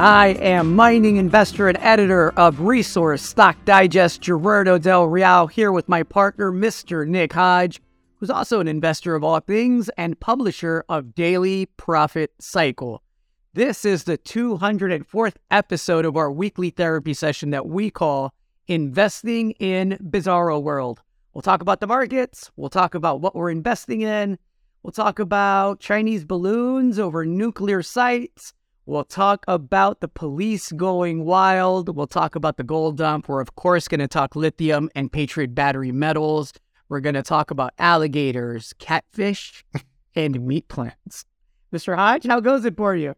I am mining investor and editor of Resource Stock Digest, Gerardo Del Real, here with my partner, Mr. Nick Hodge, who's also an investor of all things and publisher of Daily Profit Cycle. This is the 204th episode of our weekly therapy session that we call Investing in Bizarro World. We'll talk about the markets, we'll talk about what we're investing in, we'll talk about Chinese balloons over nuclear sites. We'll talk about the police going wild. We'll talk about the gold dump. We're, of course, going to talk lithium and Patriot battery metals. We're going to talk about alligators, catfish, and meat plants. Mr. Hodge, how goes it for you?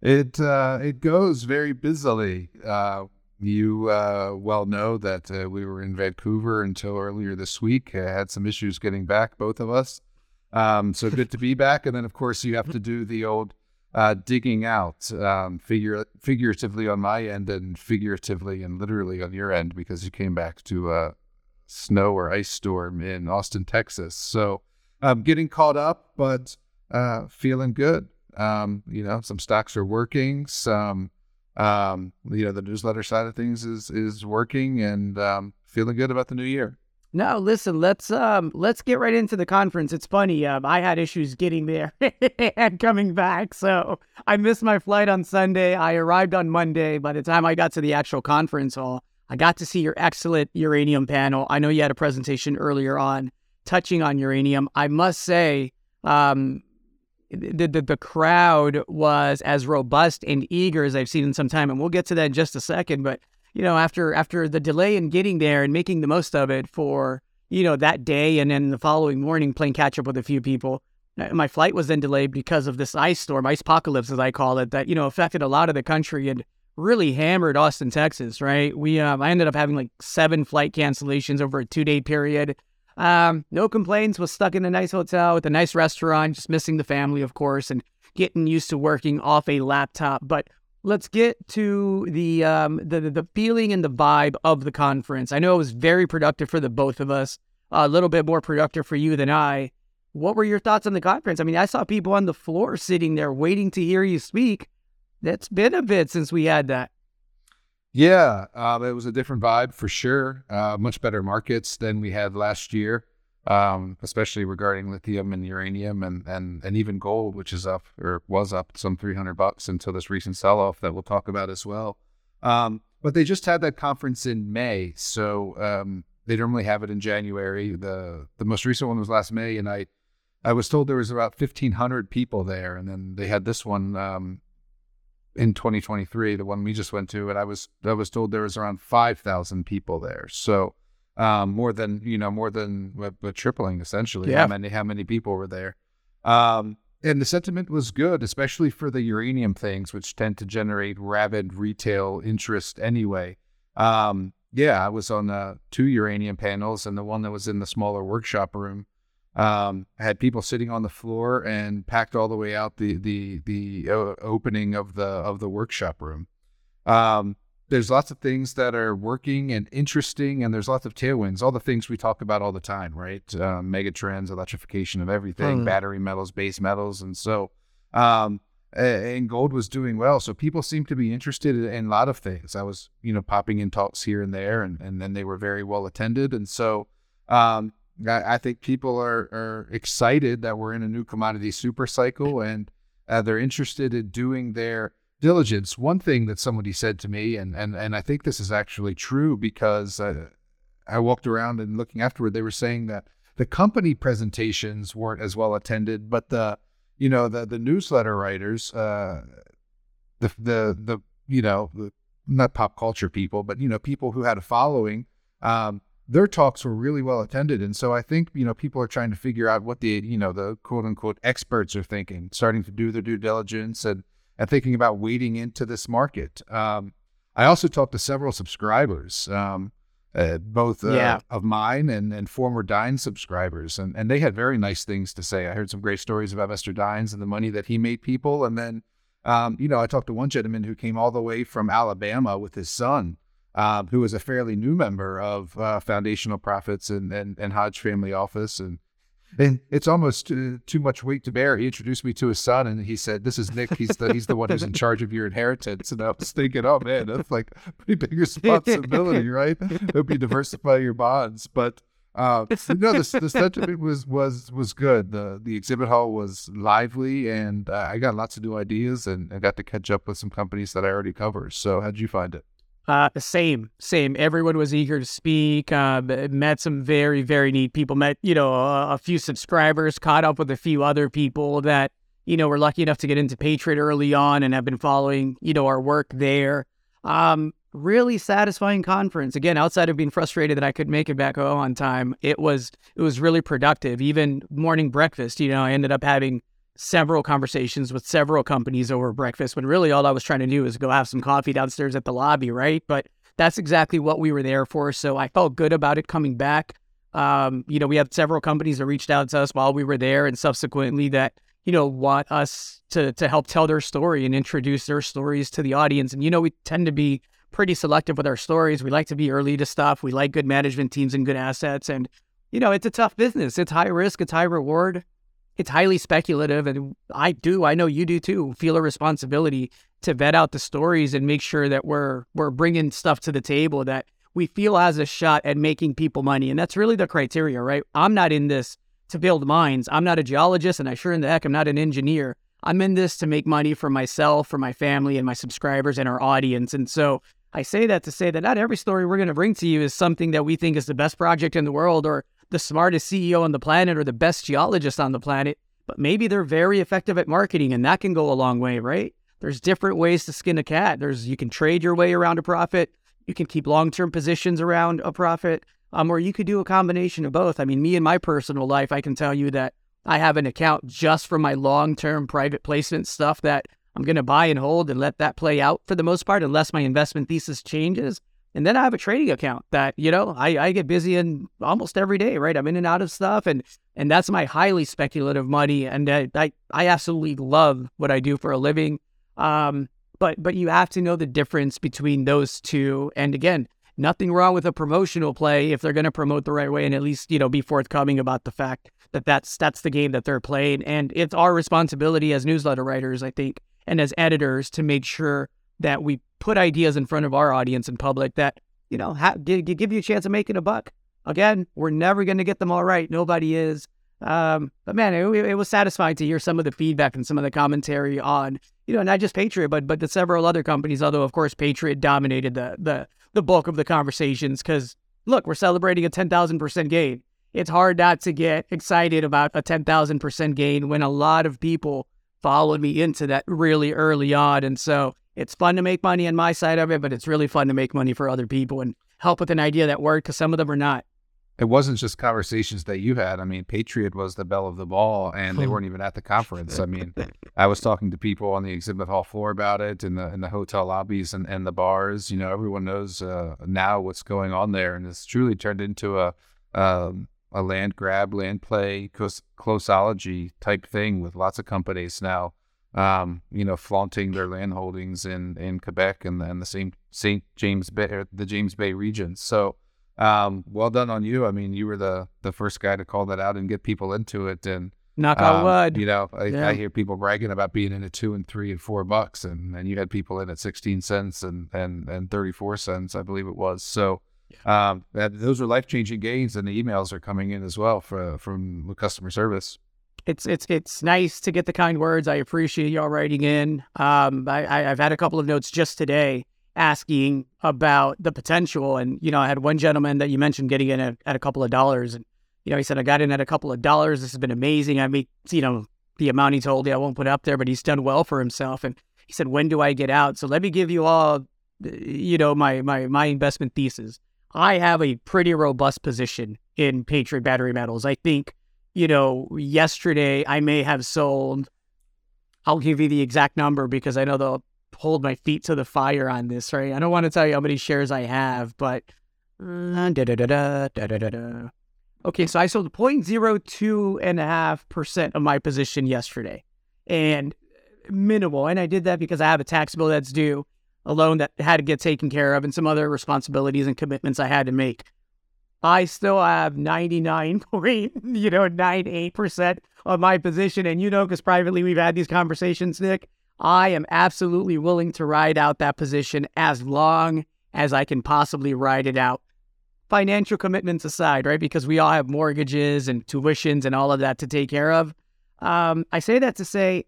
It uh, it goes very busily. Uh, you uh, well know that uh, we were in Vancouver until earlier this week. I had some issues getting back, both of us. Um, so good to be back. And then, of course, you have to do the old uh, digging out, um, figure, figuratively on my end and figuratively and literally on your end because you came back to a snow or ice storm in Austin, Texas. So um, getting caught up, but uh, feeling good. Um, you know, some stocks are working. Some, um, you know, the newsletter side of things is is working, and um, feeling good about the new year. No, listen, let's um let's get right into the conference. It's funny, um, I had issues getting there and coming back, so I missed my flight on Sunday. I arrived on Monday. By the time I got to the actual conference hall, I got to see your excellent uranium panel. I know you had a presentation earlier on touching on uranium. I must say, um, the, the, the crowd was as robust and eager as I've seen in some time, and we'll get to that in just a second. But you know, after after the delay in getting there and making the most of it for you know that day, and then the following morning playing catch up with a few people. Uh, my flight was then delayed because of this ice storm, ice apocalypse as I call it, that you know affected a lot of the country and really hammered Austin, Texas. Right? We um, I ended up having like seven flight cancellations over a two day period. Um, no complaints. Was stuck in a nice hotel with a nice restaurant. Just missing the family, of course, and getting used to working off a laptop. But let's get to the um the the feeling and the vibe of the conference. I know it was very productive for the both of us. A little bit more productive for you than I. What were your thoughts on the conference? I mean, I saw people on the floor sitting there waiting to hear you speak. That's been a bit since we had that. Yeah, um, it was a different vibe for sure. Uh, much better markets than we had last year um, especially regarding lithium and uranium and, and, and even gold, which is up or was up some 300 bucks until this recent sell off that we'll talk about as well. Um, but they just had that conference in May. So um, they normally have it in January. The, the most recent one was last May. And I, I was told there was about 1,500 people there. And then they had this one um, in 2023, the one we just went to. And I was, I was told there was around 5,000 people there. So, um, more than you know, more than but, tripling essentially. Yeah. How many how many people were there? Um, and the sentiment was good, especially for the uranium things, which tend to generate rabid retail interest anyway. Um, yeah, I was on uh, two uranium panels, and the one that was in the smaller workshop room um, had people sitting on the floor and packed all the way out the the the uh, opening of the of the workshop room. Um, there's lots of things that are working and interesting, and there's lots of tailwinds. All the things we talk about all the time, right? Uh, megatrends, electrification of everything, mm. battery metals, base metals, and so. Um, and gold was doing well, so people seem to be interested in a lot of things. I was, you know, popping in talks here and there, and and then they were very well attended, and so. Um, I, I think people are, are excited that we're in a new commodity super cycle and uh, they're interested in doing their diligence, one thing that somebody said to me, and and and I think this is actually true because uh, I walked around and looking afterward, they were saying that the company presentations weren't as well attended, but the you know the the newsletter writers, uh, the the the you know the, not pop culture people, but you know people who had a following. Um, their talks were really well attended, and so I think you know people are trying to figure out what the you know the quote unquote experts are thinking, starting to do their due diligence and and thinking about wading into this market. Um, I also talked to several subscribers, um, uh, both uh, yeah. of mine and, and former Dines subscribers, and, and they had very nice things to say. I heard some great stories about Mr. Dines and the money that he made people. And then, um, you know, I talked to one gentleman who came all the way from Alabama with his son, um, who was a fairly new member of uh, Foundational Profits and, and, and Hodge Family Office. And and it's almost uh, too much weight to bear. He introduced me to his son, and he said, "This is Nick. He's the he's the one who's in charge of your inheritance." And I was thinking, "Oh man, that's like pretty big responsibility, right? Hope you diversify your bonds." But uh, no, the, the sentiment was was was good. the The exhibit hall was lively, and uh, I got lots of new ideas, and I got to catch up with some companies that I already cover. So, how'd you find it? Uh, same, same. Everyone was eager to speak. Uh, met some very, very neat people. Met, you know, a, a, few subscribers. Caught up with a few other people that, you know, were lucky enough to get into Patriot early on and have been following, you know, our work there. Um, really satisfying conference. Again, outside of being frustrated that I could make it back home on time, it was it was really productive. Even morning breakfast, you know, I ended up having several conversations with several companies over breakfast when really all I was trying to do was go have some coffee downstairs at the lobby, right? But that's exactly what we were there for. So I felt good about it coming back. Um, you know, we had several companies that reached out to us while we were there and subsequently that, you know, want us to to help tell their story and introduce their stories to the audience. And you know, we tend to be pretty selective with our stories. We like to be early to stuff. We like good management teams and good assets. And, you know, it's a tough business. It's high risk, it's high reward it's highly speculative and i do i know you do too feel a responsibility to vet out the stories and make sure that we're we're bringing stuff to the table that we feel has a shot at making people money and that's really the criteria right? I'm not in this to build mines i'm not a geologist and i sure in the heck i'm not an engineer. I'm in this to make money for myself for my family and my subscribers and our audience and so i say that to say that not every story we're going to bring to you is something that we think is the best project in the world or the smartest CEO on the planet or the best geologist on the planet, but maybe they're very effective at marketing and that can go a long way, right? There's different ways to skin a cat. There's you can trade your way around a profit, you can keep long-term positions around a profit, um, or you could do a combination of both. I mean, me in my personal life, I can tell you that I have an account just for my long-term private placement stuff that I'm going to buy and hold and let that play out for the most part, unless my investment thesis changes. And then I have a trading account that, you know, I, I get busy in almost every day, right? I'm in and out of stuff and and that's my highly speculative money. And I I, I absolutely love what I do for a living. Um, but but you have to know the difference between those two. And again, nothing wrong with a promotional play if they're going to promote the right way and at least, you know, be forthcoming about the fact that that's that's the game that they're playing. And it's our responsibility as newsletter writers, I think, and as editors to make sure that we put ideas in front of our audience in public that, you know, ha- give, you a chance of making a buck. Again, we're never going to get them all right. Nobody is. Um, but man, it, it, was satisfying to hear some of the feedback and some of the commentary on, you know, not just Patriot, but but the several other companies. Although, of course, Patriot dominated the the the bulk of the conversations because look, we're celebrating a ten thousand percent gain. It's hard not to get excited about a ten thousand percent gain when a lot of people followed me into that really early on, and so it's fun to make money on my side of it, but it's really fun to make money for other people and help with an idea that worked because some of them are not. It wasn't just conversations that you had. I mean, Patriot was the belle of the ball, and they weren't even at the conference. I mean, I was talking to people on the exhibit hall floor about it, in the in the hotel lobbies and, and the bars. You know, everyone knows uh, now what's going on there, and it's truly turned into a um, a land grab, land play, closeology type thing with lots of companies now um, you know, flaunting their land holdings in, in Quebec and, and the same St. James Bay, the James Bay region. So, um, well done on you. I mean, you were the, the first guy to call that out and get people into it. And knock on um, wood. You know, I, yeah. I, hear people bragging about being in at two and three and four bucks, and, and you had people in at 16 cents and, and, and 34 cents, I believe it was. So, um, those are life changing gains, and the emails are coming in as well for, from customer service it's it's it's nice to get the kind words. I appreciate y'all writing in. Um, I, have had a couple of notes just today asking about the potential, and you know, I had one gentleman that you mentioned getting in at, at a couple of dollars, and you know, he said I got in at a couple of dollars. This has been amazing. I mean, you know, the amount he told me I won't put up there, but he's done well for himself. And he said, when do I get out? So let me give you all, you know, my my my investment thesis. I have a pretty robust position in Patriot Battery Metals. I think you know, yesterday I may have sold, I'll give you the exact number because I know they'll hold my feet to the fire on this, right? I don't want to tell you how many shares I have, but uh, okay, so I sold 0.02.5% of my position yesterday and minimal. And I did that because I have a tax bill that's due, a loan that had to get taken care of, and some other responsibilities and commitments I had to make. I still have 99 point, you know, 98% of my position. And you know, because privately we've had these conversations, Nick, I am absolutely willing to ride out that position as long as I can possibly ride it out. Financial commitments aside, right? Because we all have mortgages and tuitions and all of that to take care of. Um, I say that to say,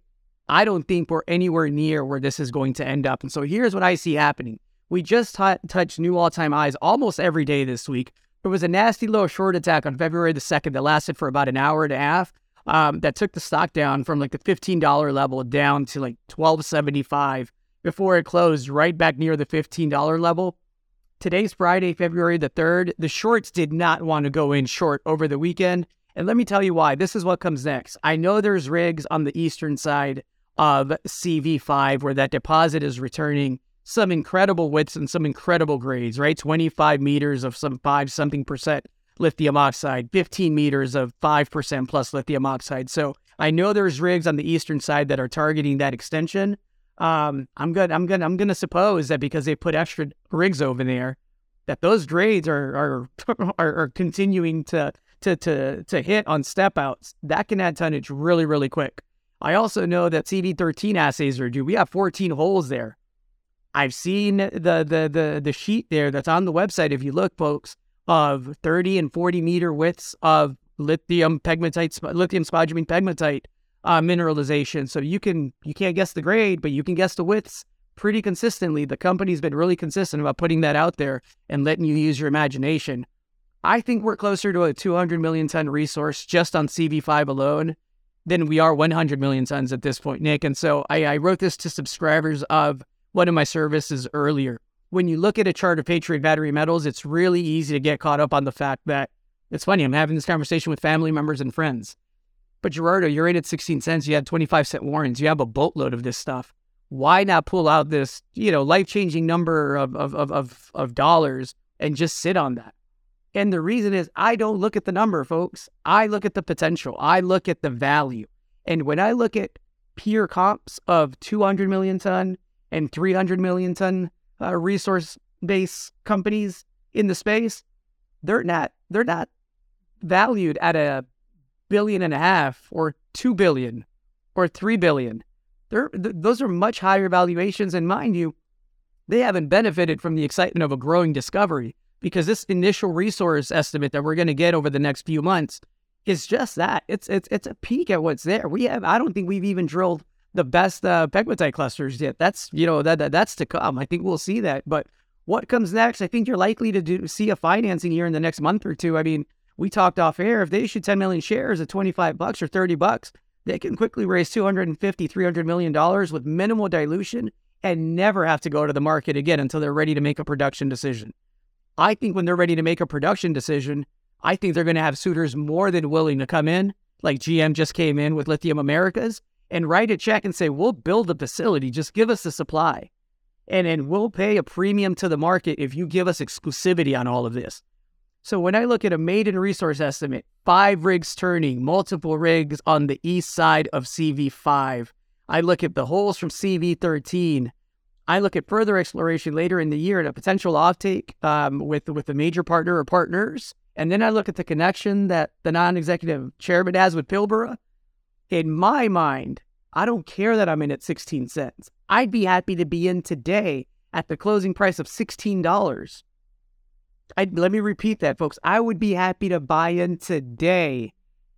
I don't think we're anywhere near where this is going to end up. And so here's what I see happening. We just t- touched new all time highs almost every day this week. There was a nasty little short attack on February the 2nd that lasted for about an hour and a half. Um, that took the stock down from like the $15 level down to like 1275 before it closed right back near the $15 level. Today's Friday, February the 3rd. The shorts did not want to go in short over the weekend. And let me tell you why. This is what comes next. I know there's rigs on the eastern side of CV5 where that deposit is returning some incredible widths and some incredible grades, right? 25 meters of some five something percent lithium oxide, 15 meters of 5% plus lithium oxide. So I know there's rigs on the eastern side that are targeting that extension. Um, I'm good. I'm good. I'm going to suppose that because they put extra rigs over there, that those grades are are are, continuing to to to to hit on step outs. That can add tonnage really really quick. I also know that CV13 assays are due. We have 14 holes there. I've seen the the the the sheet there that's on the website. If you look, folks, of 30 and 40 meter widths of lithium pegmatite, lithium spodumene pegmatite uh, mineralization. So you can you can't guess the grade, but you can guess the widths pretty consistently. The company's been really consistent about putting that out there and letting you use your imagination. I think we're closer to a 200 million ton resource just on CV5 alone than we are 100 million tons at this point, Nick. And so I, I wrote this to subscribers of one of my services earlier. When you look at a chart of Patriot Battery Metals, it's really easy to get caught up on the fact that it's funny. I'm having this conversation with family members and friends. But Gerardo, you're in at 16 cents. You had 25 cent warrants. You have a boatload of this stuff. Why not pull out this, you know, life changing number of, of, of, of, of dollars and just sit on that? And the reason is I don't look at the number, folks. I look at the potential. I look at the value. And when I look at peer comps of 200 million ton, and 300 million ton uh, resource base companies in the space, they're not they're not valued at a billion and a half or 2 billion or 3 billion. They're, th- those are much higher valuations and mind you, they haven't benefited from the excitement of a growing discovery because this initial resource estimate that we're going to get over the next few months is just that. It's it's it's a peek at what's there. We have I don't think we've even drilled the best uh, pegmatite clusters yet. That's you know that, that that's to come. I think we'll see that. But what comes next? I think you're likely to do see a financing here in the next month or two. I mean, we talked off air. If they issue 10 million shares at 25 bucks or 30 bucks, they can quickly raise 250, 300 million dollars with minimal dilution and never have to go to the market again until they're ready to make a production decision. I think when they're ready to make a production decision, I think they're going to have suitors more than willing to come in, like GM just came in with Lithium Americas, and write a check and say, we'll build a facility, just give us the supply. And then we'll pay a premium to the market if you give us exclusivity on all of this. So when I look at a maiden resource estimate, five rigs turning, multiple rigs on the east side of CV5, I look at the holes from CV13. I look at further exploration later in the year and a potential offtake um, with with a major partner or partners, and then I look at the connection that the non-executive chairman has with Pilbara in my mind, I don't care that I'm in at 16 cents. I'd be happy to be in today at the closing price of $16. I, let me repeat that, folks. I would be happy to buy in today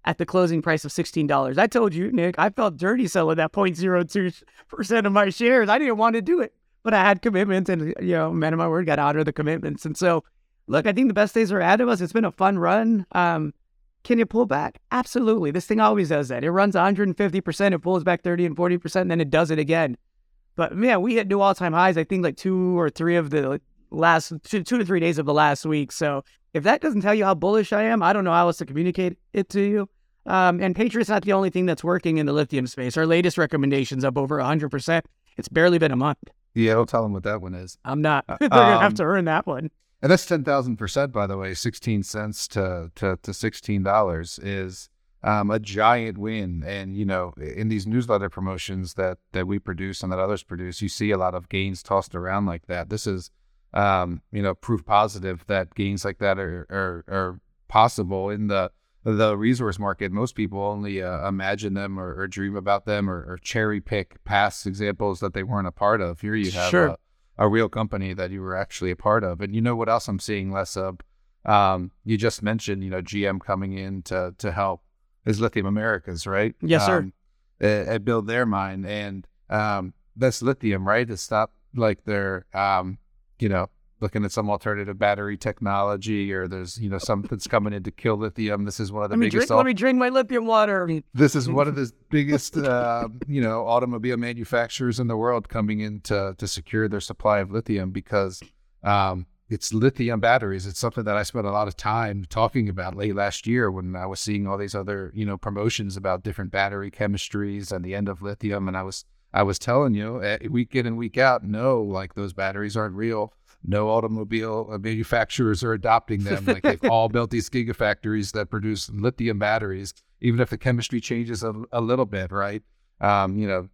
at the closing price of $16. I told you, Nick, I felt dirty selling that 0.02% of my shares. I didn't want to do it, but I had commitments and, you know, man of my word, got to honor the commitments. And so, look, I think the best days are ahead of us. It's been a fun run. Um, can you pull back? Absolutely. This thing always does that. It runs 150%, it pulls back 30 and 40%, and then it does it again. But man, we hit new all time highs, I think like two or three of the last two, two to three days of the last week. So if that doesn't tell you how bullish I am, I don't know how else to communicate it to you. Um, and Patriot's not the only thing that's working in the lithium space. Our latest recommendation's up over 100%. It's barely been a month. Yeah, don't tell them what that one is. I'm not. They're going to have to earn that one. And that's ten thousand percent, by the way. Sixteen cents to to, to sixteen dollars is um, a giant win. And you know, in these newsletter promotions that that we produce and that others produce, you see a lot of gains tossed around like that. This is um, you know, proof positive that gains like that are, are, are possible in the the resource market. Most people only uh, imagine them or, or, dream about them or, or, cherry pick past examples that they weren't a part of. Here you have sure. a, a, real company that you were actually a part of. And you know what else I'm seeing less of? Um, you just mentioned, you know, GM coming in to to help is Lithium Americas, right? Yes, sir. Um, and build their mine, and um, that's lithium, right? It's not like they're, um, you know, looking at some alternative battery technology or there's you know something's coming in to kill lithium. This is one of the let me biggest drink, let me drink my lithium water. This is one of the biggest uh, you know automobile manufacturers in the world coming in to, to secure their supply of lithium because um, it's lithium batteries. It's something that i spent a lot of time talking about late last year when i was seeing all these other you know promotions about different battery chemistries and the end of lithium. And i was i was telling you eh, week in and week out no like those batteries aren't real no automobile uh, manufacturers are adopting them. Like they've all built these gigafactories that produce lithium batteries, even if the chemistry changes a, a little bit, right? Um, you know,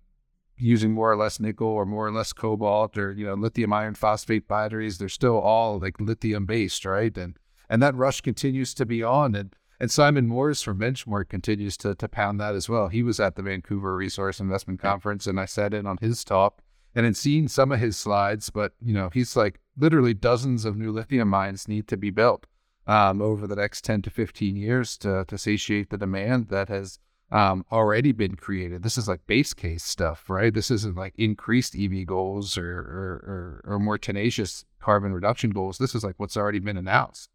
using more or less nickel or more or less cobalt or you know lithium iron phosphate batteries, they're still all like lithium based, right? And and that rush continues to be on. And and Simon Moores from Benchmark continues to to pound that as well. He was at the Vancouver Resource Investment Conference, and I sat in on his talk and had seen some of his slides. But you know, he's like literally dozens of new lithium mines need to be built um, over the next 10 to 15 years to, to satiate the demand that has um, already been created. This is like base case stuff, right? This isn't like increased EV goals or, or, or, or more tenacious carbon reduction goals. This is like what's already been announced.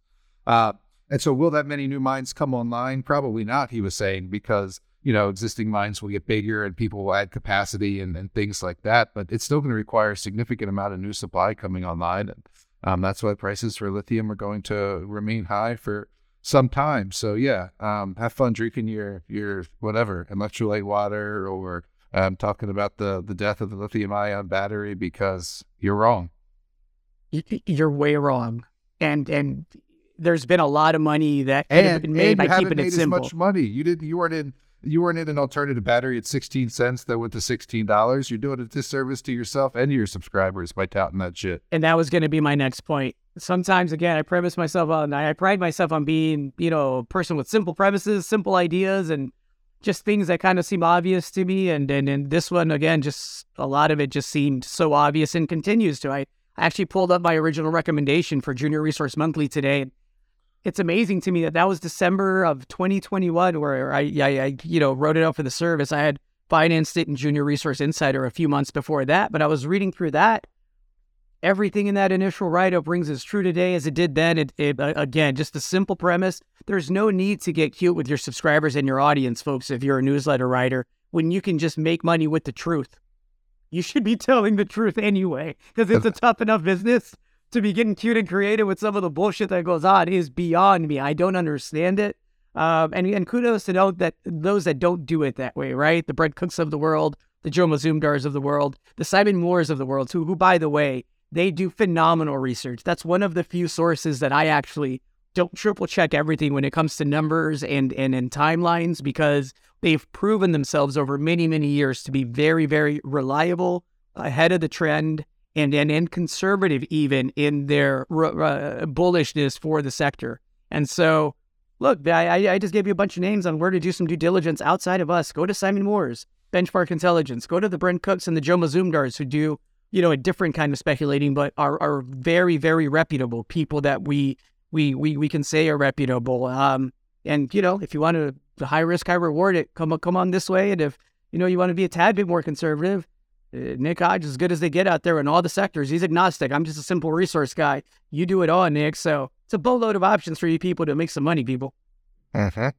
Uh, and so, will that many new mines come online? Probably not, he was saying, because you know, existing mines will get bigger and people will add capacity and, and things like that. But it's still going to require a significant amount of new supply coming online. And um, that's why prices for lithium are going to remain high for some time. So yeah, um, have fun drinking your your whatever electrolyte water or um, talking about the the death of the lithium ion battery because you're wrong. You're way wrong, and and there's been a lot of money that and, been made by keeping it simple. much money. You didn't. You weren't in you weren't in an alternative battery at 16 cents that went to $16. You're doing a disservice to yourself and your subscribers by touting that shit. And that was going to be my next point. Sometimes, again, I premise myself on, I pride myself on being, you know, a person with simple premises, simple ideas, and just things that kind of seem obvious to me. And, and, and this one, again, just a lot of it just seemed so obvious and continues to. I actually pulled up my original recommendation for Junior Resource Monthly today it's amazing to me that that was December of 2021 where I, I, I, you know, wrote it out for the service. I had financed it in Junior Resource Insider a few months before that, but I was reading through that. Everything in that initial write up rings as true today as it did then. It, it, uh, again, just a simple premise. There's no need to get cute with your subscribers and your audience, folks, if you're a newsletter writer, when you can just make money with the truth. You should be telling the truth anyway, because it's a tough enough business to be getting cute and creative with some of the bullshit that goes on is beyond me. I don't understand it. Um, and, and kudos to note that those that don't do it that way, right? The Brent Cooks of the world, the Joe Mazumdars of the world, the Simon Moores of the world, who, who, by the way, they do phenomenal research. That's one of the few sources that I actually don't triple check everything when it comes to numbers and, and, and timelines because they've proven themselves over many, many years to be very, very reliable, ahead of the trend, and and, and conservative even in their uh, bullishness for the sector. And so, look, I, I just gave you a bunch of names on where to do some due diligence outside of us. Go to Simon Moores, Benchmark Intelligence. Go to the Brent Cooks and the Joe Mazumdars who do you know a different kind of speculating, but are are very very reputable people that we we we we can say are reputable. Um, and you know, if you want to high risk, high reward it, come come on this way. And if you know you want to be a tad bit more conservative, Nick Hodge, as good as they get out there in all the sectors, he's agnostic. I'm just a simple resource guy. You do it all, Nick. So it's a boatload of options for you people to make some money, people. Uh-huh.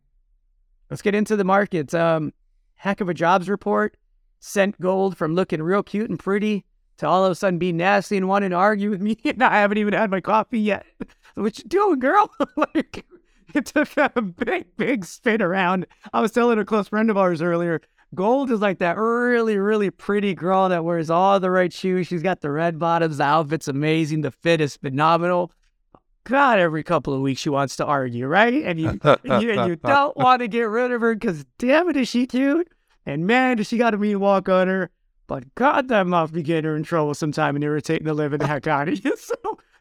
Let's get into the markets. Um, heck of a jobs report. Sent gold from looking real cute and pretty to all of a sudden being nasty and wanting to argue with me. and I haven't even had my coffee yet. what you doing, girl? like, it took a big, big spin around. I was telling a close friend of ours earlier Gold is like that really, really pretty girl that wears all the right shoes. She's got the red bottoms. The outfit's amazing. The fit is phenomenal. God, every couple of weeks she wants to argue, right? And you, and you, and you don't want to get rid of her because damn it, is she cute? And man, does she got a mean walk on her. But God, that mouth be getting her in trouble sometime and irritating the living heck out of you. So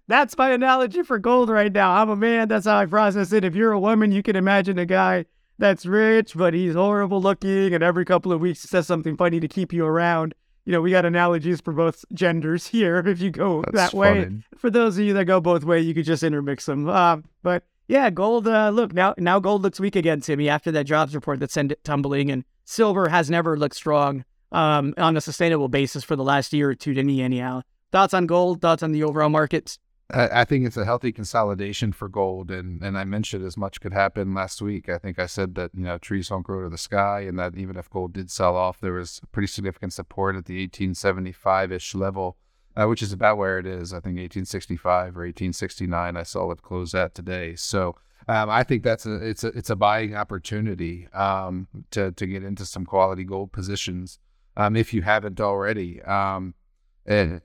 That's my analogy for gold right now. I'm a man. That's how I process it. If you're a woman, you can imagine a guy that's rich, but he's horrible looking, and every couple of weeks he says something funny to keep you around. You know, we got analogies for both genders here. If you go That's that way, funny. for those of you that go both ways, you could just intermix them. Uh, but yeah, gold. Uh, look now, now gold looks weak again, Timmy. After that jobs report that sent it tumbling, and silver has never looked strong um, on a sustainable basis for the last year or two to me, anyhow. Thoughts on gold? Thoughts on the overall markets? I, think it's a healthy consolidation for gold, and and I mentioned as much could happen last week. I think I said that you know trees don't grow to the sky, and that even if gold did sell off, there was pretty significant support at the 1875 ish level, uh, which is about where it is. I think 1865 or 1869. I saw it close at today. So. Um, I think that's a it's a it's a buying opportunity um, to to get into some quality gold positions um, if you haven't already. Um, eh,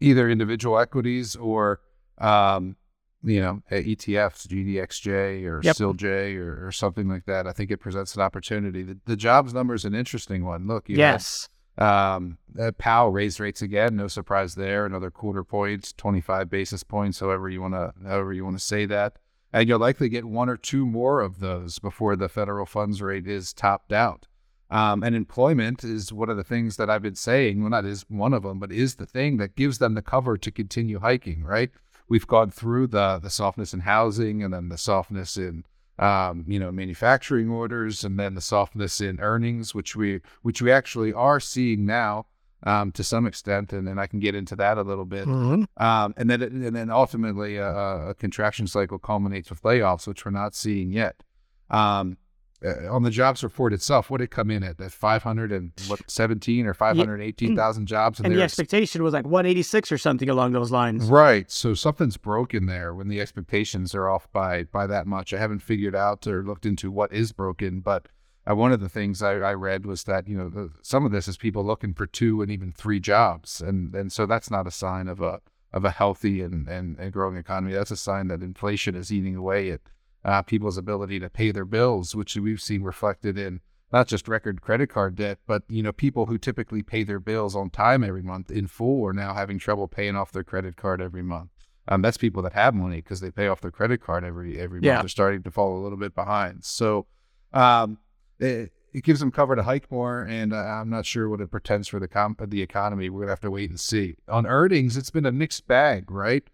either individual equities or um, you know ETFs, GDXJ or Yep. SILJ or, or something like that. I think it presents an opportunity. The, the jobs number is an interesting one. Look, yes. um, uh, Powell raised rates again. No surprise there. Another quarter points, twenty five basis points, however you want to however you want to say that. And you'll likely get one or two more of those before the federal funds rate is topped out. Um, and employment is one of the things that I've been saying. Well, not is one of them, but is the thing that gives them the cover to continue hiking. Right? We've gone through the the softness in housing, and then the softness in um, you know manufacturing orders, and then the softness in earnings, which we which we actually are seeing now um, to some extent, and then I can get into that a little bit. Mhm. Um, and then and then ultimately a, a contraction cycle culminates with layoffs, which we're not seeing yet. Um, uh, on the jobs report itself, what did it come in at? At 517 or 518,000 jobs, And the expectation was like 186 or something along those lines. Right. So something's broken there when the expectations are off by by that much. I haven't figured out or looked into what is broken, but uh, one of the things I, I read was that you know the, some of this is people looking for two and even three jobs, and and so that's not a sign of a of a healthy and and, and growing economy. That's a sign that inflation is eating away at uh, people's ability to pay their bills, which we've seen reflected in not just record credit card debt, but you know people who typically pay their bills on time every month in full are now having trouble paying off their credit card every month. Um, that's people that have money because they pay off their credit card every every Yeah. month. They're starting to fall a little bit behind. So um, it, it gives them cover to hike more, and uh, I'm not sure what it pretends for the comp the economy. We're gonna have to wait and see. On earnings, it's been a mixed bag, right?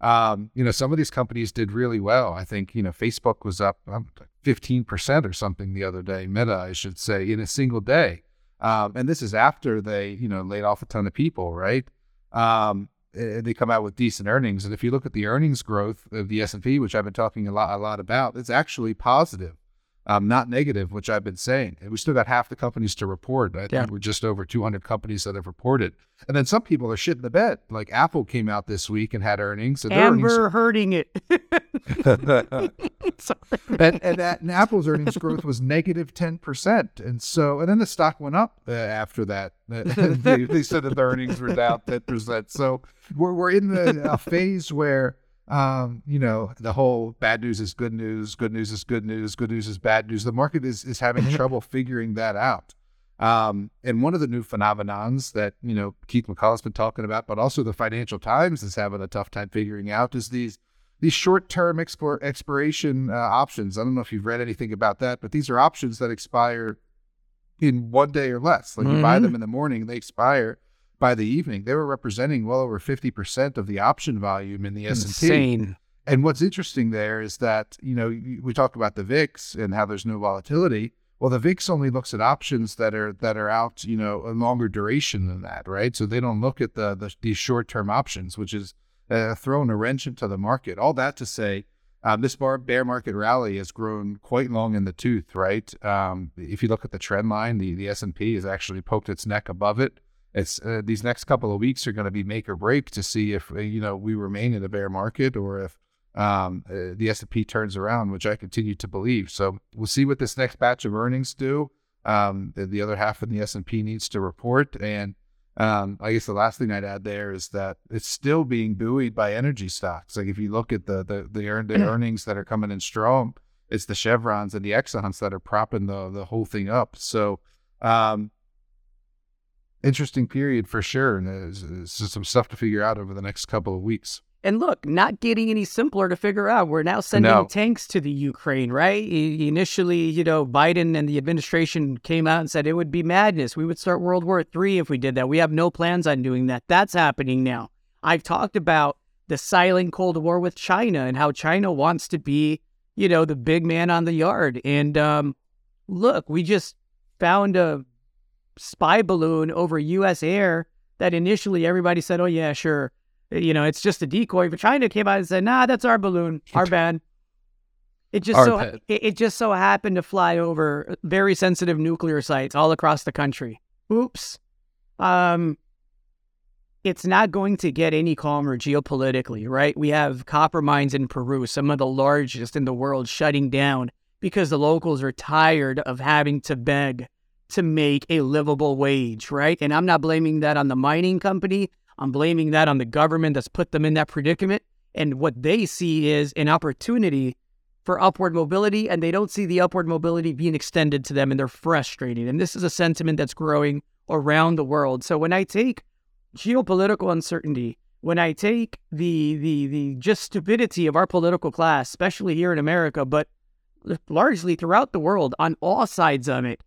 Um, you know, some of these companies did really well. I think you know Facebook was up um, 15% or something the other day. Meta, I should say, in a single day. Um, and this is after they you know laid off a ton of people, right? Um, eh, they come out with decent earnings, and if you look at the earnings growth of the S and P, which I've been talking a lot a lot about, it's actually positive um, not negative, which I've been saying. And we still got half the companies to report. I think Yeah. we're just over 200 companies that have reported. And then some people are shitting the bed. Like Apple came out this week and had earnings. And, earnings- we're hurting it. And, and, that, and Apple's earnings growth was negative 10%. And so, and then the stock went up uh, after that. they, they said that the earnings were down 10%. So we're, we're in the a phase where, um, you know, the whole bad news is good news, good news is good news, good news is bad news. The market is, is having trouble figuring that out. Um, and one of the new phenomenons that, you know, Keith McCullough's been talking about, but also the Financial Times is having a tough time figuring out is these these short-term expor- expiration uh, options. I don't know if you've read anything about that, but these are options that expire in one day or less. Like you buy Mhm. them in the morning, they expire by the evening. They were representing well over 50% of the option volume in the S&P. Insane. And what's interesting there is that, you know, we talk about the VIX and how there's no volatility. Well, the VIX only looks at options that are that are out, you know, a longer duration than that, right? So they don't look at the, the these short-term options, which is uh, throwing a wrench into the market. All that to say, um, this bar, bear market rally has grown quite long in the tooth, right? Um, if you look at the trend line, the the S and P has actually poked its neck above it. It's uh, these next couple of weeks are going to be make or break to see if uh, you know we remain in a bear market or if um, uh, the S and P turns around, which I continue to believe. So we'll see what this next batch of earnings do. Um, the, the other half of the S and P needs to report, and um, I guess the last thing I'd add there is that it's still being buoyed by energy stocks. Like if you look at the the the, earn, the earnings that are coming in strong, it's the Chevrons and the Exxons that are propping the the whole thing up. So um, interesting period for sure, and there's, there's some stuff to figure out over the next couple of weeks. And look, not getting any simpler to figure out. We're now sending No. tanks to the Ukraine, right? Initially, you know, Biden and the administration came out and said it would be madness. We would start World War III if we did that. We have no plans on doing that. That's happening now. I've talked about the silent Cold War with China and how China wants to be, you know, the big man on the yard. And um, look, we just found a spy balloon over U.S. air that initially everybody said, oh, yeah, sure you know, it's just a decoy. But China came out and said, "Nah, that's our balloon, our bad." It just Our so it, it just so happened to fly over very sensitive nuclear sites all across the country. Oops. Um, it's not going to get any calmer geopolitically, right? We have copper mines in Peru, some of the largest in the world, shutting down because the locals are tired of having to beg to make a livable wage, right? And I'm not blaming that on the mining company. I'm blaming that on the government that's put them in that predicament. And what they see is an opportunity for upward mobility, and they don't see the upward mobility being extended to them, and they're frustrated. And this is a sentiment that's growing around the world. So when I take geopolitical uncertainty, when I take the the the just stupidity of our political class, especially here in America, but largely throughout the world on all sides of it,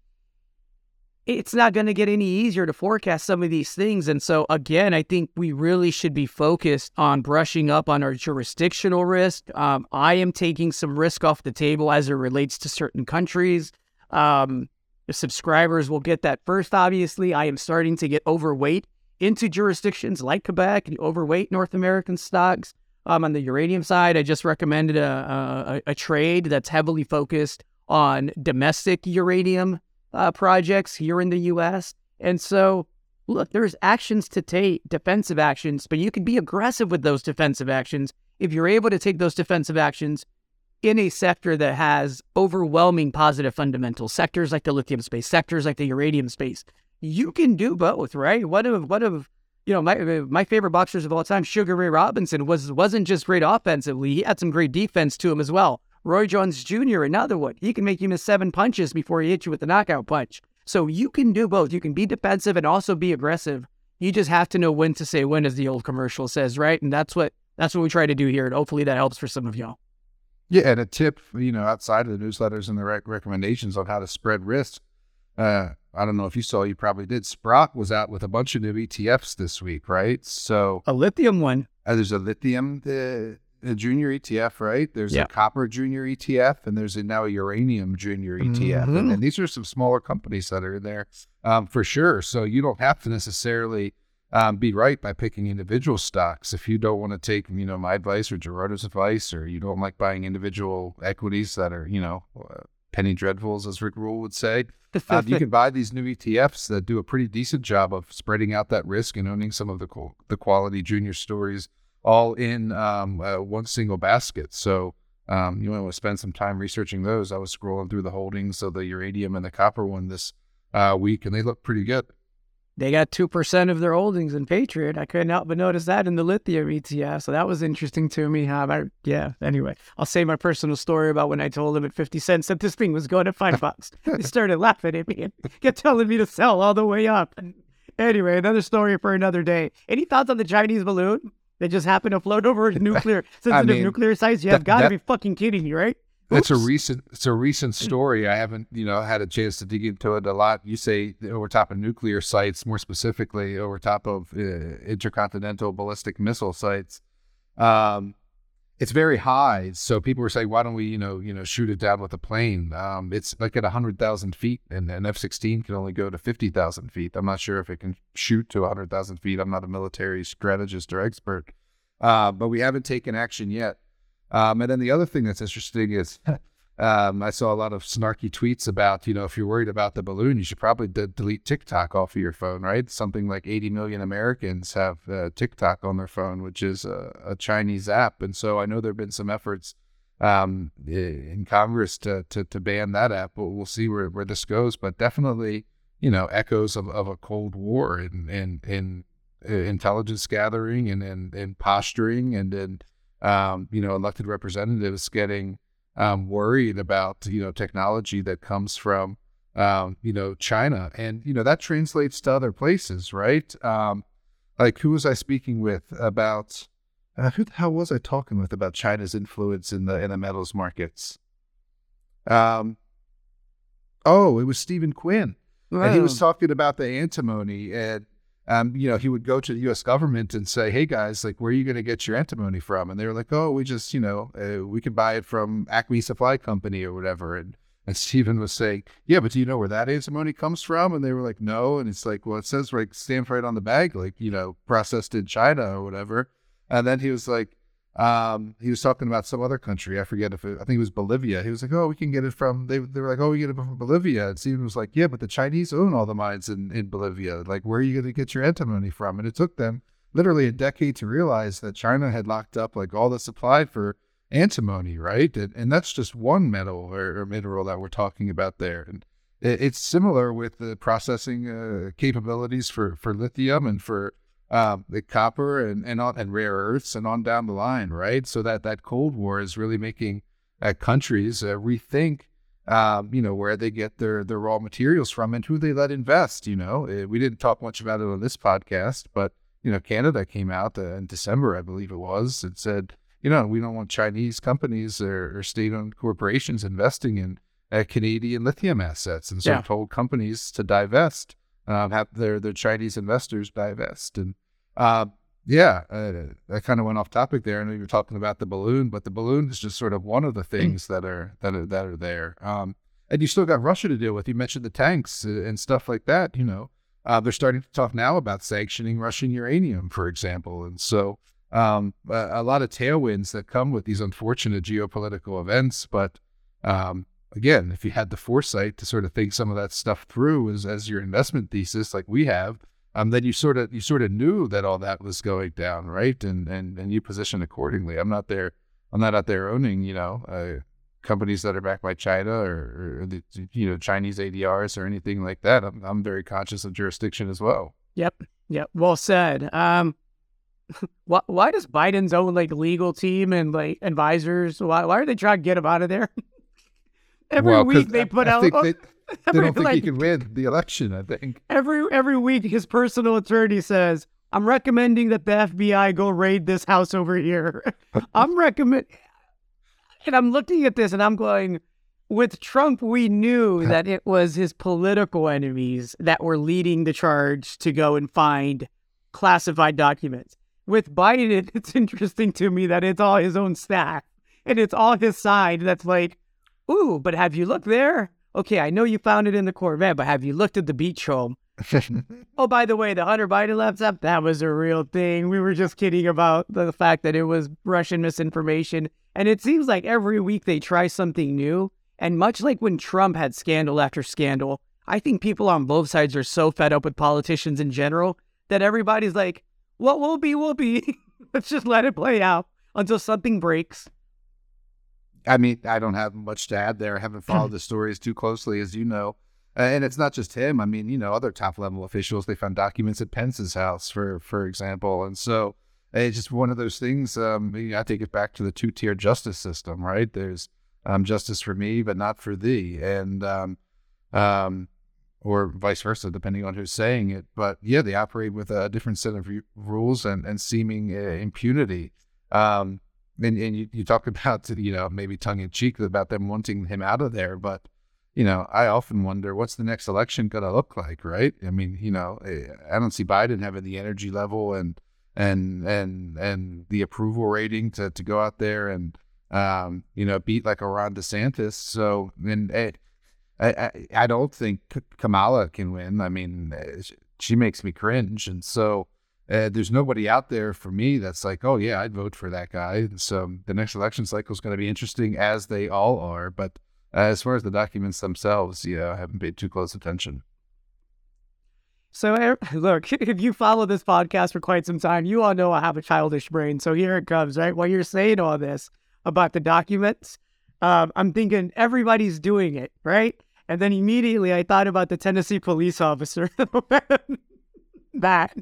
it's not going to get any easier to forecast some of these things. And so, again, I think we really should be focused on brushing up on our jurisdictional risk. Um, I am taking some risk off the table as it relates to certain countries. Um, subscribers will get that first, obviously. I am starting to get overweight into jurisdictions like Quebec and overweight North American stocks. Um, on the uranium side, I just recommended a, a, a trade that's heavily focused on domestic uranium uh, projects here in the U.S. And so, look, there's actions to take, defensive actions, but you can be aggressive with those defensive actions if you're able to take those defensive actions in a sector that has overwhelming positive fundamentals. Sectors like the lithium space, sectors like the uranium space. You can do both, right? One of one of you know my my favorite boxers of all time, Sugar Ray Robinson, was wasn't just great offensively; he had some great defense to him as well. Roy Jones Jr., another one. He can make you miss seven punches before he hits you with a knockout punch. So you can do both. You can be defensive and also be aggressive. You just have to know when to say when, as the old commercial says, right? And that's what that's what we try to do here. And hopefully that helps for some of y'all. Yeah, and a tip, you know, outside of the newsletters and the rec- recommendations on how to spread risk. Uh, I don't know if you saw, you probably did. Sprott was out with a bunch of new ETFs this week, right? So A lithium one. uh, there's a lithium uh, a junior ETF, right? There's Yeah. a copper junior ETF, and there's a, now a uranium junior ETF, and, Mhm. and these are some smaller companies that are in there um, for sure. So you don't have to necessarily um, be right by picking individual stocks. If you don't want to take, you know, my advice or Gerardo's advice, or you don't like buying individual equities that are, you know, uh, penny dreadfuls, as Rick Rule would say, uh, you can buy these new ETFs that do a pretty decent job of spreading out that risk and owning some of the co- the quality junior stories all in um, uh, one single basket. So um, you want to spend some time researching those. I was scrolling through the holdings of the uranium and the copper one this uh, week, and they look pretty good. They got 2% of their holdings in Patriot. I couldn't help but notice that in the lithium ETF. So that was interesting to me. How about, yeah, anyway, I'll say my personal story about when I told them at 50 cents that this thing was going to five bucks. they started laughing at me and kept telling me to sell all the way up. Anyway, another story for another day. Any thoughts on the Chinese balloon that just happened to float over a nuclear, sensitive mean, nuclear sites? You have got to be fucking kidding me, right? It's a recent it's a recent story. I haven't, you know, had a chance to dig into it a lot. You say over top of nuclear sites, more specifically over top of uh, intercontinental ballistic missile sites. Um, it's very high, so people were saying, "Why don't we, you know, you know, shoot it down with a plane?" Um, it's like at hundred thousand feet, and an F-16 can only go to fifty thousand feet. I'm not sure if it can shoot to hundred thousand feet. I'm not a military strategist or expert, uh, but we haven't taken action yet. Um, and then the other thing that's interesting is um, I saw a lot of snarky tweets about, you know, if you're worried about the balloon, you should probably de- delete TikTok off of your phone, right? Something like 80 million Americans have uh, TikTok on their phone, which is a, a Chinese app. And so I know there have been some efforts um, in Congress to, to, to ban that app. But we'll see where, where this goes. But definitely, you know, echoes of, of a Cold War and, and, and uh, intelligence gathering and, and, and posturing and, and um, you know, elected representatives getting um, worried about, you know, technology that comes from um, you know, China, and you know that translates to other places, right? Um, like who was I speaking with about? Uh, who the hell was I talking with about China's influence in the in the metals markets? Um, oh, it was Stephen Quinn, and he was talking about the antimony, and um, you know, he would go to the U.S. government and say, "Hey guys, like, where are you going to get your antimony from?" And they were like, "Oh, we just, you know, uh, we can buy it from Acme Supply Company or whatever." And and Stephen was saying, "Yeah, but do you know where that antimony comes from?" And they were like, "No." And it's like, "Well, it says right, stands right on the bag, like, you know, processed in China or whatever." And then he was like, um, he was talking about some other country. I forget if it, I think it was Bolivia. He was like, "Oh, we can get it from." They, they were like, "Oh, we get it from Bolivia." And Stephen was like, "Yeah, but the Chinese own all the mines in in Bolivia. Like, where are you going to get your antimony from?" And it took them literally a decade to realize that China had locked up like all the supply for antimony, right? And, and that's just one metal or, or, mineral that we're talking about there. And it, it's similar with the processing uh, capabilities for for lithium and for um, the copper and and, on, and rare earths and on down the line, right? So that that Cold War is really making uh, countries uh, rethink, um, you know, where they get their their raw materials from and who they let invest. You know, uh, we didn't talk much about it on this podcast, but you know, Canada came out uh, in December, I believe it was, and said, you know, we don't want Chinese companies or, or state-owned corporations investing in uh, Canadian lithium assets, and so yeah. told companies to divest um, have their their Chinese investors divest. And uh, yeah, uh, I kind of went off topic there. I know you were talking about the balloon, but the balloon is just sort of one of the things that are that are that are there. Um, and you still got Russia to deal with. You mentioned the tanks and stuff like that. You know, uh, they're starting to talk now about sanctioning Russian uranium, for example. And so um, a, a, lot of tailwinds that come with these unfortunate geopolitical events. But um, again, if you had the foresight to sort of think some of that stuff through as as your investment thesis, like we have, um, then you sort of you sort of knew that all that was going down, right? And and and you positioned accordingly. I'm not there. I'm not out there owning, you know, uh, companies that are backed by China or, or the you know Chinese ADRs or anything like that. I'm I'm very conscious of jurisdiction as well. Yep. Yep. Well said. Um, why, why does Biden's own like legal team and like advisors why why are they trying to get him out of there? every well, week they put I, out. I they, they don't think like, he can win the election. I think every every week his personal attorney says, "I'm recommending that the FBI go raid this house over here." I'm recommend, and I'm looking at this and I'm going. With Trump, we knew that it was his political enemies that were leading the charge to go and find classified documents. With Biden, it's interesting to me that it's all his own staff and it's all his side that's like, Ooh, but have you looked there? Okay, I know you found it in the Corvette, but have you looked at the beach home? oh, by the way, the Hunter Biden laptop, that was a real thing. We were just kidding about the fact that it was Russian misinformation. And it seems like every week they try something new. And much like when Trump had scandal after scandal, I think people on both sides are so fed up with politicians in general that everybody's like, what will be, will be. Let's just let it play out until something breaks. I mean, I don't have much to add there. I haven't followed the stories too closely, as you know. and it's not just him. I mean, you know, other top level officials, they found documents at Pence's house, for for example. And so it's just one of those things. Um, I take it back to the two tier justice system, right? There's um, justice for me, but not for thee. And, um, um, or vice versa, depending on who's saying it. But yeah, they operate with a different set of rules and, and seeming uh, impunity. Um, and, and you, you talk about you know maybe tongue in cheek about them wanting him out of there, but you know I often wonder what's the next election going to look like, right? I mean, you know, eh, I don't see Biden having the energy level and and and and the approval rating to to go out there and um, you know beat like a Ron DeSantis. So and it, eh, I, I I don't think Kamala can win. I mean, eh, she makes me cringe, and so uh, there's nobody out there for me that's like, oh yeah, I'd vote for that guy. So the next election cycle is going to be interesting, as they all are. But uh, as far as the documents themselves, yeah, I haven't paid too close attention. So look, if you follow this podcast for quite some time, you all know I have a childish brain. So here it comes, right? While you're saying all this about the documents, um, I'm thinking everybody's doing it, right? And then immediately I thought about the Tennessee police officer. that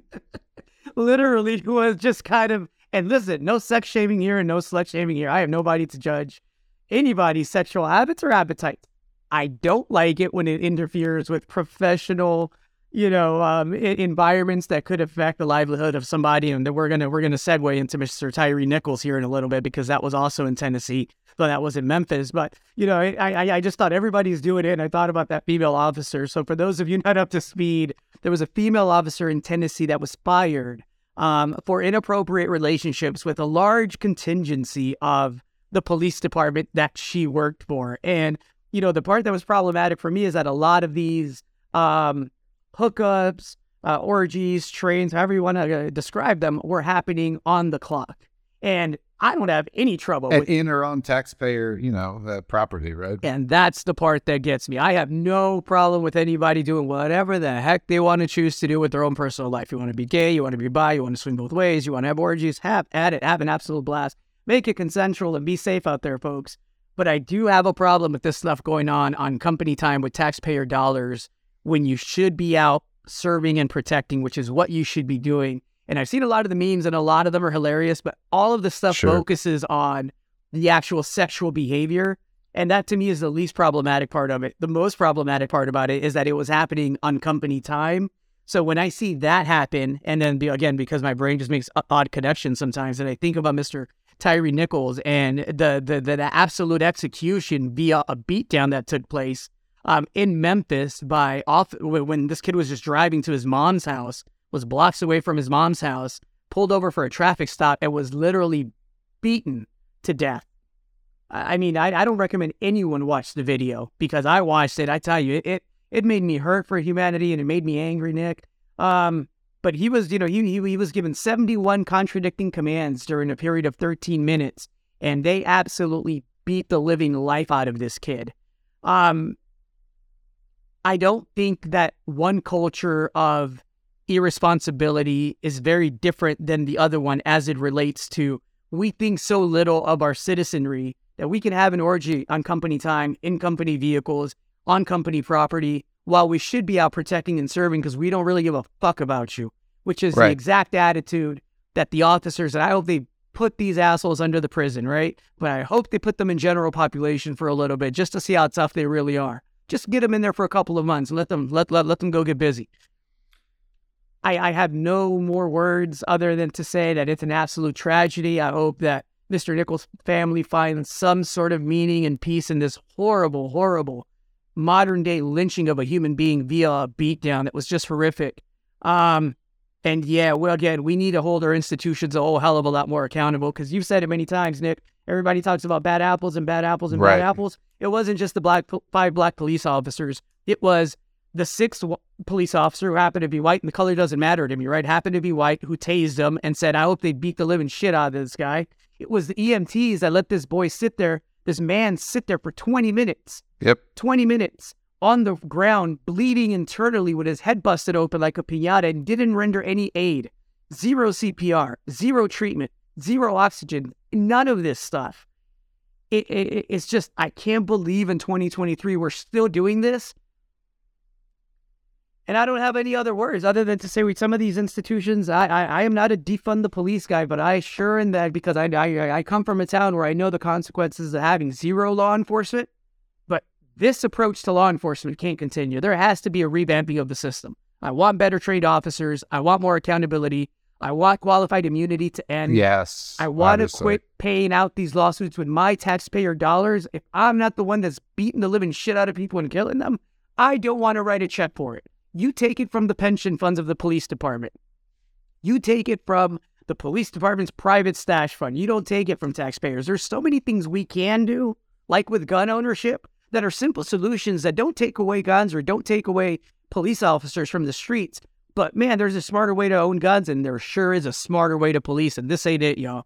literally was just kind of, and listen, no sex shaming here and no slut shaming here. I have nobody to judge anybody's sexual habits or appetite. I don't like it when it interferes with professional, you know, um, environments that could affect the livelihood of somebody. And we're gonna we're gonna segue into Mr. Tyree Nichols here in a little bit because that was also in Tennessee, though that was in Memphis. But you know, I I, I just thought everybody's doing it, and I thought about that female officer. So for those of you not up to speed, there was a female officer in Tennessee that was fired um, for inappropriate relationships with a large contingency of the police department that she worked for. And, you know, the part that was problematic for me is that a lot of these um, hookups, uh, orgies, trains, however you want to uh, describe them, were happening on the clock. And I don't have any trouble with in or on taxpayer, you know, uh, property, right? And that's the part that gets me. I have no problem with anybody doing whatever the heck they want to choose to do with their own personal life. You want to be gay, you want to be bi, you want to swing both ways, you want to have orgies, have at it, have an absolute blast. Make it consensual and be safe out there, folks. But I do have a problem with this stuff going on on company time with taxpayer dollars when you should be out serving and protecting, which is what you should be doing and I've seen a lot of the memes, and a lot of them are hilarious, but all of the stuff sure. focuses on the actual sexual behavior. And that to me is the least problematic part of it. The most problematic part about it is that it was happening on company time. So when I see that happen, and then be, again, because my brain just makes odd connections sometimes, and I think about Mr. Tyree Nichols and the, the, the, the absolute execution via a beatdown that took place um, in Memphis by off when this kid was just driving to his mom's house was blocks away from his mom's house, pulled over for a traffic stop, and was literally beaten to death. I mean, I, I don't recommend anyone watch the video because I watched it. I tell you, it, it, it made me hurt for humanity and it made me angry, Nick. Um, but he was, you know, he, he, he was given 71 contradicting commands during a period of 13 minutes, and they absolutely beat the living life out of this kid. Um, I don't think that one culture of irresponsibility is very different than the other one as it relates to we think so little of our citizenry that we can have an orgy on company time, in company vehicles, on company property, while we should be out protecting and serving because we don't really give a fuck about you, which is right. the exact attitude that the officers, and I hope they put these assholes under the prison, right? But I hope they put them in general population for a little bit just to see how tough they really are. Just get them in there for a couple of months and let them let let, let them go get busy. I, I have no more words other than to say that it's an absolute tragedy. I hope that Mr. Nichols' family finds some sort of meaning and peace in this horrible, horrible modern day lynching of a human being via a beatdown that was just horrific. Um, and yeah, well, again, we need to hold our institutions a whole hell of a lot more accountable because you've said it many times, Nick. Everybody talks about bad apples and bad apples and right. bad apples. It wasn't just the black five black police officers. It was the sixth police officer who happened to be white, and the color doesn't matter to me, right? Happened to be white, who tased him and said, I hope they beat the living shit out of this guy. It was the EMTs that let this boy sit there, this man sit there for 20 minutes. Yep. 20 minutes on the ground, bleeding internally with his head busted open like a pinata and didn't render any aid. Zero CPR, zero treatment, zero oxygen, none of this stuff. It, it, it's just, I can't believe in 2023 we're still doing this and I don't have any other words other than to say with some of these institutions, I, I, I am not a defund the police guy, but I sure am that because I, I, I come from a town where I know the consequences of having zero law enforcement. But this approach to law enforcement can't continue. There has to be a revamping of the system. I want better trained officers. I want more accountability. I want qualified immunity to end. Yes. I want to quit paying out these lawsuits with my taxpayer dollars. If I'm not the one that's beating the living shit out of people and killing them, I don't want to write a check for it. You take it from the pension funds of the police department. You take it from the police department's private stash fund. You don't take it from taxpayers. There's so many things we can do, like with gun ownership, that are simple solutions that don't take away guns or don't take away police officers from the streets. But man, there's a smarter way to own guns, and there sure is a smarter way to police, and this ain't it, y'all.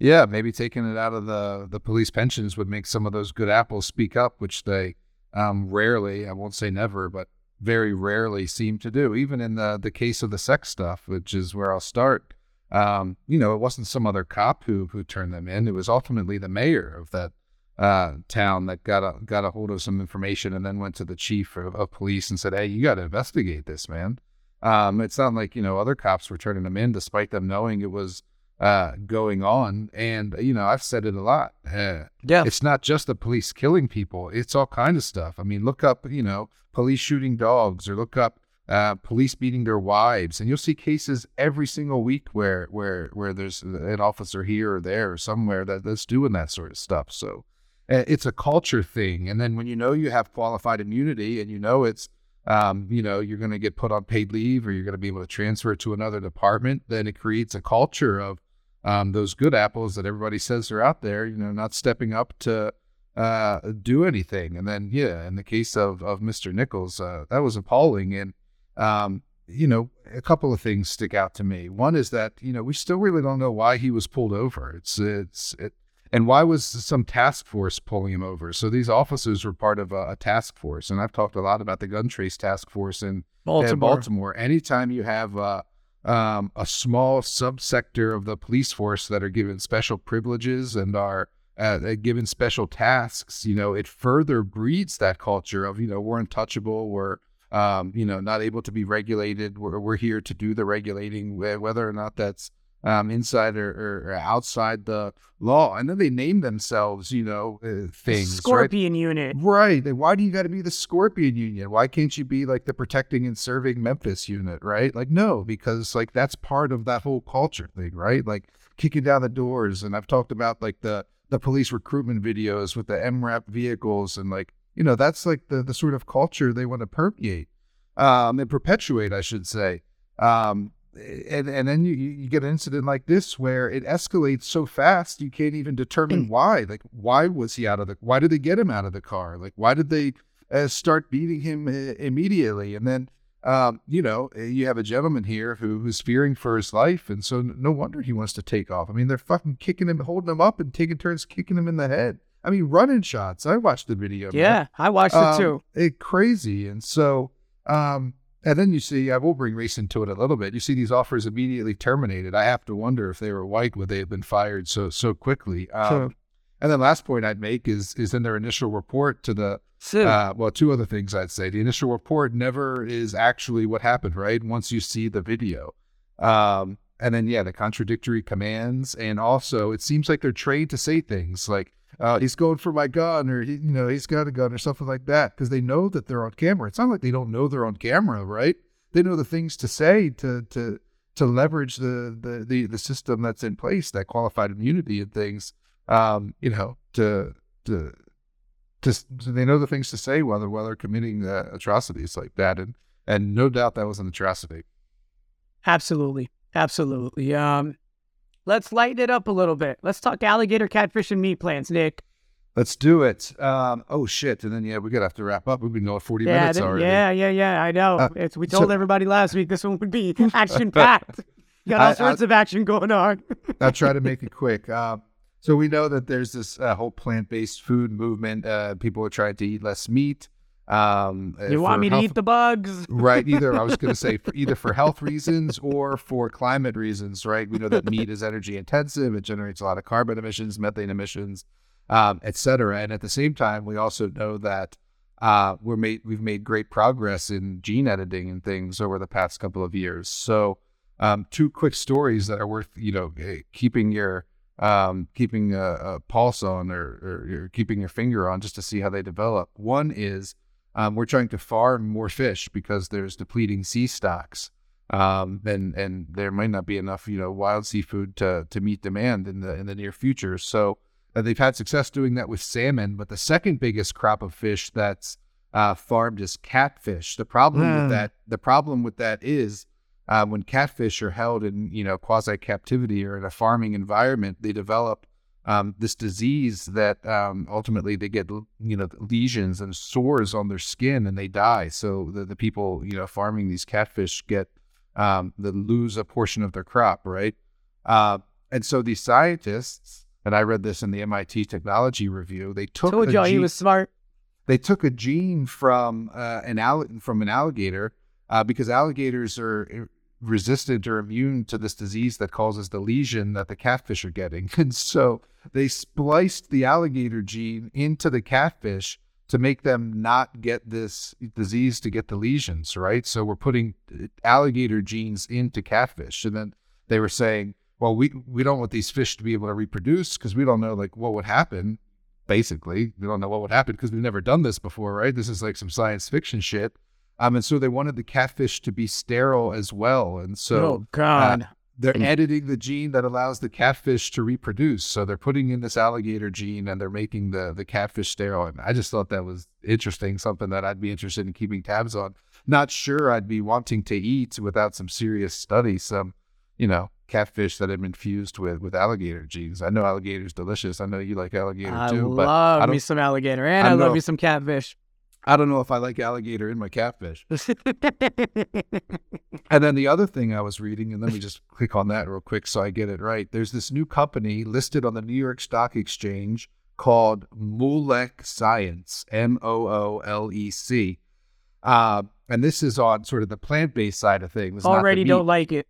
Yeah, maybe taking it out of the the police pensions would make some of those good apples speak up, which they um, rarely, I won't say never, but very rarely seem to do. Even in the the case of the sex stuff, which is where I'll start. Um, you know, it wasn't some other cop who who turned them in. It was ultimately the mayor of that uh, town that got a got a hold of some information and then went to the chief of, of police and said, "Hey, you got to investigate this, man." Um, it's not like you know other cops were turning them in, despite them knowing it was uh, going on. And you know, I've said it a lot. Uh, Yeah. it's not just the police killing people; it's all kind of stuff. I mean, look up, you know, police shooting dogs, or look up uh, police beating their wives, and you'll see cases every single week where where where there's an officer here or there or somewhere that, that's doing that sort of stuff. So uh, it's a culture thing. And then when you know you have qualified immunity, and you know it's um, you know, you're going to get put on paid leave or you're going to be able to transfer to another department, then it creates a culture of um, those good apples that everybody says are out there, you know, not stepping up to uh, do anything. And then, yeah, in the case of, of Mr. Nichols, uh, that was appalling. And, um, you know, a couple of things stick out to me. One is that, you know, we still really don't know why he was pulled over. It's, it's, it, and why was some task force pulling him over? So these officers were part of a, a task force. And I've talked a lot about the gun trace task force in Baltimore. in Baltimore. Anytime you have uh, um, a small subsector of the police force that are given special privileges and are uh, given special tasks, you know, it further breeds that culture of, you know, we're untouchable, we're, um, you know, not able to be regulated. We're, we're here to do the regulating, whether or not that's um, inside or, or, or outside the law. And then they name themselves, you know, uh, things. right? Scorpion unit. Right. Why do you got to be the Scorpion Union? Why can't you be like the protecting and serving Memphis unit, right? Like, no, because like that's part of that whole culture thing, right? Like kicking down the doors. And I've talked about like the the police recruitment videos with the MRAP vehicles and like, you know, that's like the the sort of culture they want to permeate um and perpetuate, I should say. Um and and then you, you get an incident like this where it escalates so fast you can't even determine why. Like, why was he out of the? Why did they get him out of the car? Like, why did they uh, start beating him uh, immediately? And then, um, you know, uh, you have a gentleman here who who's fearing for his life, and so no wonder he wants to take off. I mean, they're fucking kicking him, holding him up, and taking turns kicking him in the head. I mean, running shots. I watched the video. man. Yeah, I watched Um, it too. It crazy, and so um, and then you see, I will bring race into it a little bit. You see these offers immediately terminated. I have to wonder if they were white, would they have been fired so so quickly? Um, Sure. And then last point I'd make is is in their initial report to the uh, well, two other things I'd say. The initial report never is actually what happened, right? Once you see the video. Um, and then, yeah, the contradictory commands. And also, it seems like they're trained to say things like, uh, he's going for my gun, or, he, you know, he's got a gun, or something like that, because they know that they're on camera. It's not like they don't know they're on camera, right? They know the things to say to, to, to leverage the, the, the, the system that's in place, that qualified immunity and things, um, you know, to, to, to, they know the things to say while they're while they're committing uh, atrocities like that, and and no doubt that was an atrocity. absolutely, absolutely. Um, let's lighten it up a little bit. Let's talk alligator, catfish, and meat plants, Nick. Let's do it. Um, oh shit! And then yeah, we're gonna have to wrap up. We've been going forty Yeah, minutes already. yeah, yeah, yeah. I know. Uh, it's, we so- told everybody last week this one would be action packed. Got all I- I- sorts of action going on. I'll try to make it quick. Uh, so we know that there's this uh, whole plant-based food movement. Uh, people are trying to eat less meat. Um, uh, you want me to eat the bugs? right either i was going to say for either for health reasons or for climate reasons right? We know that meat is energy intensive it generates a lot of carbon emissions methane emissions um, et cetera. And at the same time we also know that uh, we're made we've made great progress in gene editing and things over the past couple of years. So um, two quick stories that are worth you know eh, keeping your um, keeping a, a pulse on or, or, or keeping your finger on just to see how they develop. One is um, we're trying to farm more fish because there's depleting sea stocks, um, and and there might not be enough, you know, wild seafood to to meet demand in the in the near future. So uh, they've had success doing that with salmon. But the second biggest crop of fish that's uh, farmed is catfish. The problem Mm. with that, the problem with that is uh, when catfish are held in you know quasi captivity or in a farming environment, they develop um, this disease that um, ultimately they get you know lesions and sores on their skin and they die. So the, the people you know farming these catfish get um, they lose a portion of their crop, right? Uh, and so these scientists, and I read this in the MIT Technology Review, they took Told a y'all he gene- was smart. they took a gene from uh, an all- from an alligator uh, because alligators are resistant or immune to this disease that causes the lesion that the catfish are getting, and so they spliced the alligator gene into the catfish to make them not get this disease to get the lesions, right? So we're putting uh, alligator genes into catfish, and then they were saying. well, we we don't want these fish to be able to reproduce because we don't know like what would happen. Basically, we don't know what would happen because we've never done this before, right? This is like some science fiction shit. Um, and so they wanted the catfish to be sterile as well, and so oh God. Uh, they're editing the gene that allows the catfish to reproduce. So they're putting in this alligator gene and they're making the the catfish sterile. And I just thought that was interesting, something that I'd be interested in keeping tabs on. Not sure I'd be wanting to eat without some serious study, some, you know, catfish that have been fused with with alligator genes. I know alligator's delicious. I know you like alligator I too, but love I me don't some alligator, and I I, love know. me some catfish. I don't know if I like alligator in my catfish. And then the other thing I was reading, and let me just click on that real quick so I get it right. There's this new company listed on the New York Stock Exchange called Moolec Science, M O O L E C. Uh, and this is on sort of the plant based side of things. Already don't like it.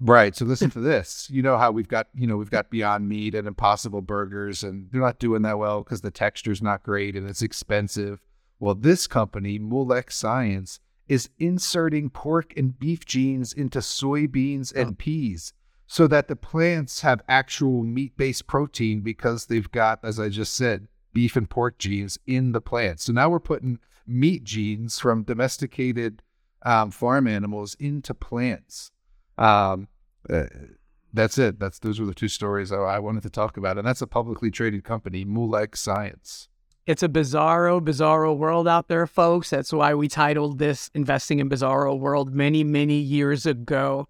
Right. So listen to this. You know how we've got, you know, we've got Beyond Meat and Impossible Burgers, and they're not doing that well because the texture's not great and it's expensive. Well, this company, Moolec Science, is inserting pork and beef genes into soybeans and Oh. peas so that the plants have actual meat-based protein because they've got, as I just said, beef and pork genes in the plant. So now we're putting meat genes from domesticated um, farm animals into plants. Um, uh, that's it. That's those were the two stories I, I wanted to talk about, and that's a publicly traded company, Moolec Science. It's a bizarro, bizarro world out there, folks. That's why we titled this Investing in Bizarro World many, many years ago.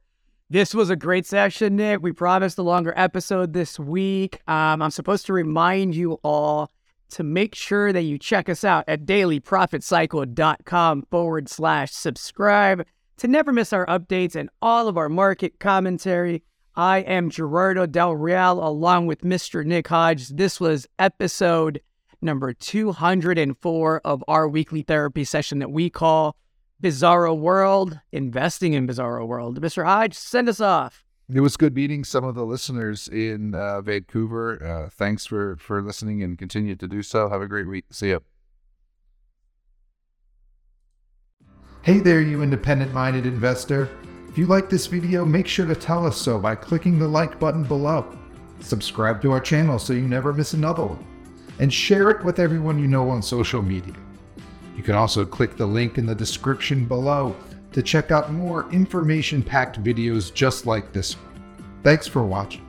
This was a great session, Nick. We promised a longer episode this week. Um, I'm supposed to remind you all to make sure that you check us out at dailyprofitcycle.com forward slash subscribe to never miss our updates and all of our market commentary. I am Gerardo Del Real along with Mr. Nick Hodge. This was episode number 204 of our weekly therapy session that we call Bizarro World, Investing in Bizarro World. Mr. Hodge, send us off. It was good meeting some of the listeners in uh, Vancouver. Uh, thanks for for listening and continue to do so. Have a great week. See ya. Hey there, you independent minded investor. If you like this video, make sure to tell us so by clicking the like button below. Subscribe to our channel so you never miss another one. And share it with everyone you know on social media. You can also click the link in the description below to check out more information packed videos just like this one. Thanks for watching.